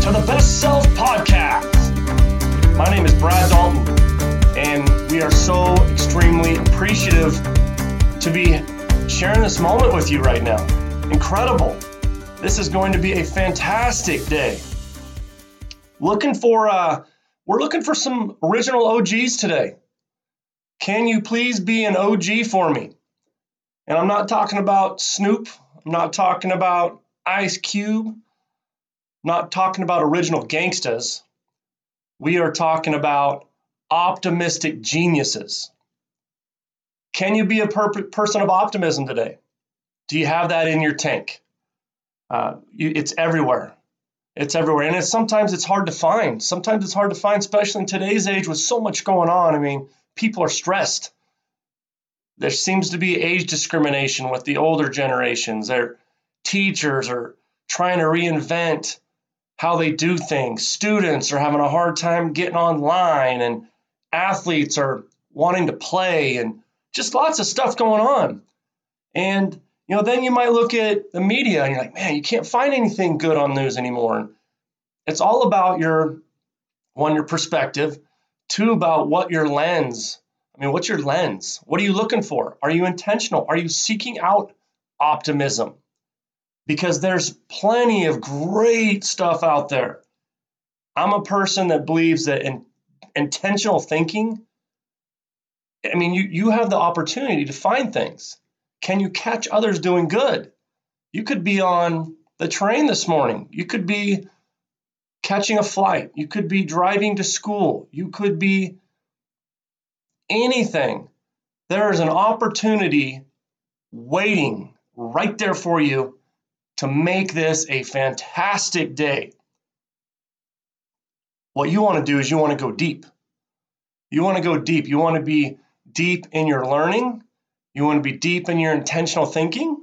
to the Best Self Podcast. My name is Brad Dalton, and we are so extremely appreciative to be sharing this moment with you right now. Incredible. This is going to be a fantastic day. Looking for uh we're looking for some original OGs today. Can you please be an OG for me? And I'm not talking about Snoop, I'm not talking about Ice Cube, not talking about original gangstas. We are talking about optimistic geniuses. Can you be a per- person of optimism today? Do you have that in your tank? Uh, you, it's everywhere. It's everywhere, and it's sometimes it's hard to find. Sometimes it's hard to find, especially in today's age with so much going on. I mean, people are stressed. There seems to be age discrimination with the older generations. Their teachers are trying to reinvent how they do things. Students are having a hard time getting online, and athletes are wanting to play, and just lots of stuff going on. And you know, then you might look at the media and you're like, man, you can't find anything good on news anymore. It's all about your one, your perspective, two, about what your lens. I mean, what's your lens? What are you looking for? Are you intentional? Are you seeking out optimism? Because there's plenty of great stuff out there. I'm a person that believes that in intentional thinking, I mean, you, you have the opportunity to find things. Can you catch others doing good? You could be on the train this morning. You could be catching a flight. You could be driving to school. You could be anything. There is an opportunity waiting right there for you to make this a fantastic day. What you want to do is you want to go deep. You want to go deep. You want to be deep in your learning. You want to be deep in your intentional thinking.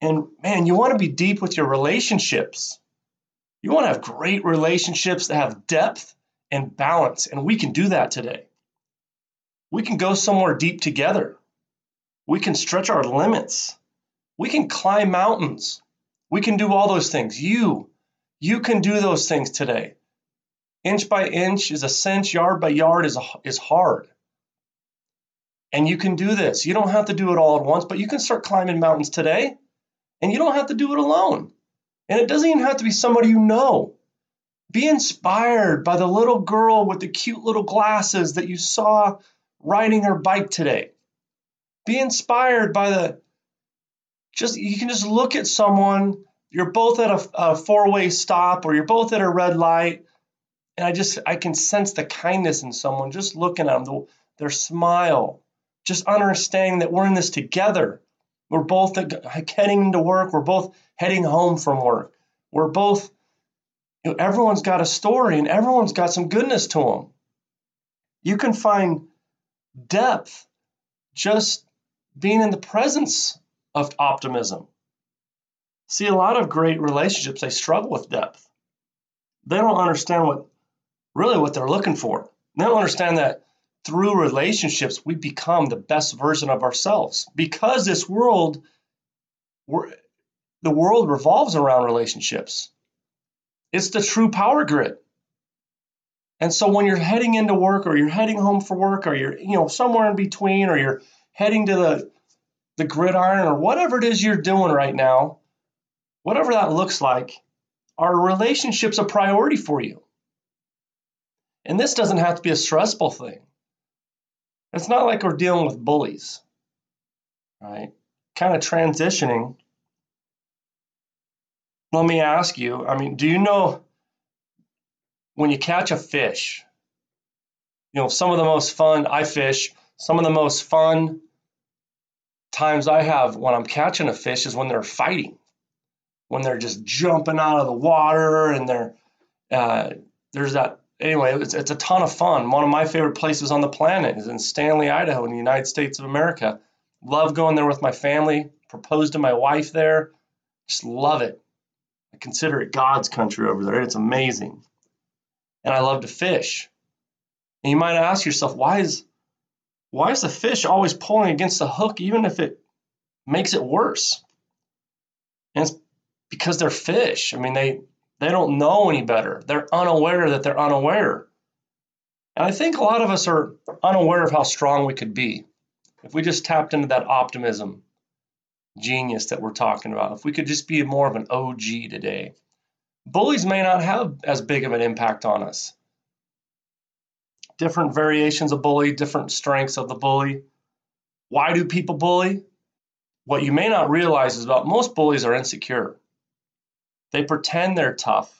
And man, you want to be deep with your relationships. You want to have great relationships that have depth and balance. And we can do that today. We can go somewhere deep together. We can stretch our limits. We can climb mountains. We can do all those things. You, you can do those things today. Inch by inch is a cinch, yard by yard is, a, is hard. And you can do this. You don't have to do it all at once, but you can start climbing mountains today. And you don't have to do it alone. And it doesn't even have to be somebody you know. Be inspired by the little girl with the cute little glasses that you saw riding her bike today. Be inspired by the just you can just look at someone you're both at a, a four-way stop or you're both at a red light and i just i can sense the kindness in someone just looking at them the, their smile just understanding that we're in this together. We're both heading to work we're both heading home from work. We're both you know, everyone's got a story and everyone's got some goodness to them you can find depth just being in the presence of optimism. See, a lot of great relationships, they struggle with depth. They don't understand what really what they're looking for. They don't understand that through relationships, we become the best version of ourselves because this world, the world revolves around relationships. It's the true power grid. And so when you're heading into work or you're heading home for work or you're, you know, somewhere in between or you're heading to the the gridiron or whatever it is you're doing right now, whatever that looks like, are relationships a priority for you? And this doesn't have to be a stressful thing. It's not like we're dealing with bullies, right? Kind of transitioning. Let me ask you I mean, do you know when you catch a fish, you know, some of the most fun, I fish, some of the most fun times I have when I'm catching a fish is when they're fighting, when they're just jumping out of the water and they're uh, there's that anyway. It's, it's a ton of fun. One of my favorite places on the planet is in Stanley, Idaho, in the United States of America. Love going there with my family. Proposed to my wife there. Just love it. I consider it God's country over there. It's amazing. And I love to fish. And you might ask yourself, why is why is the fish always pulling against the hook, even if it makes it worse? And it's because they're fish. I mean, they They don't know any better. They're unaware that they're unaware. And I think a lot of us are unaware of how strong we could be if we just tapped into that optimism genius that we're talking about. If we could just be more of an OG today. Bullies may not have as big of an impact on us. Different variations of bully, different strengths of the bully. Why do people bully? What you may not realize is about most bullies are insecure. They pretend they're tough,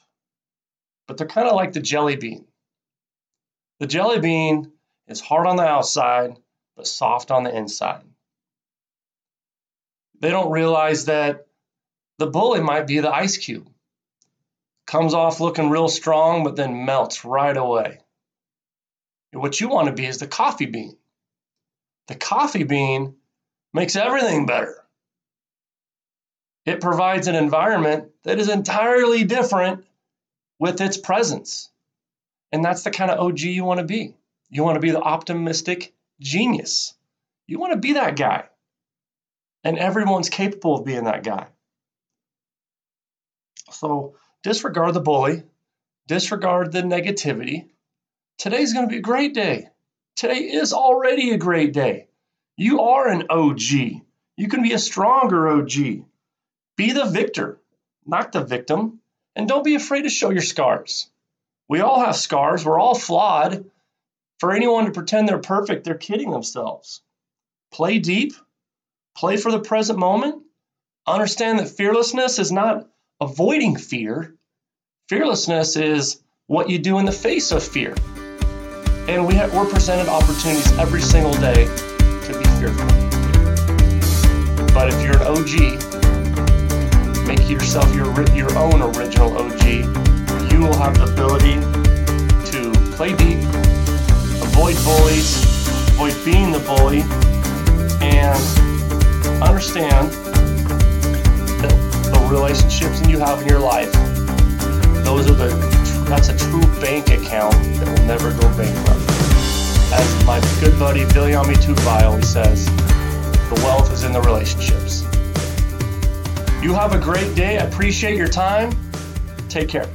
but they're kind of like the jelly bean. The jelly bean is hard on the outside, but soft on the inside. They don't realize that the bully might be the ice cube. Comes off looking real strong, but then melts right away. What you want to be is the coffee bean. The coffee bean makes everything better. It provides an environment that is entirely different with its presence. And that's the kind of OG you want to be. You want to be the optimistic genius. You want to be that guy. And everyone's capable of being that guy. So disregard the bully, disregard the negativity. Today's going to be a great day. Today is already a great day. You are an OG. You can be a stronger OG. Be the victor, not the victim. And don't be afraid to show your scars. We all have scars. We're all flawed. For anyone to pretend they're perfect, they're kidding themselves. Play deep, play for the present moment. Understand that fearlessness is not avoiding fear, fearlessness is what you do in the face of fear. And we we're presented opportunities every single day to be fearful. But if you're an OG, make yourself your, your own original OG, you will have the ability to play deep, avoid bullies, avoid being the bully, and understand that the relationships that you have in your life, those are the that's a true bank account that will never good buddy Billy Amitubai always says, the wealth is in the relationships. You have a great day. I appreciate your time. Take care.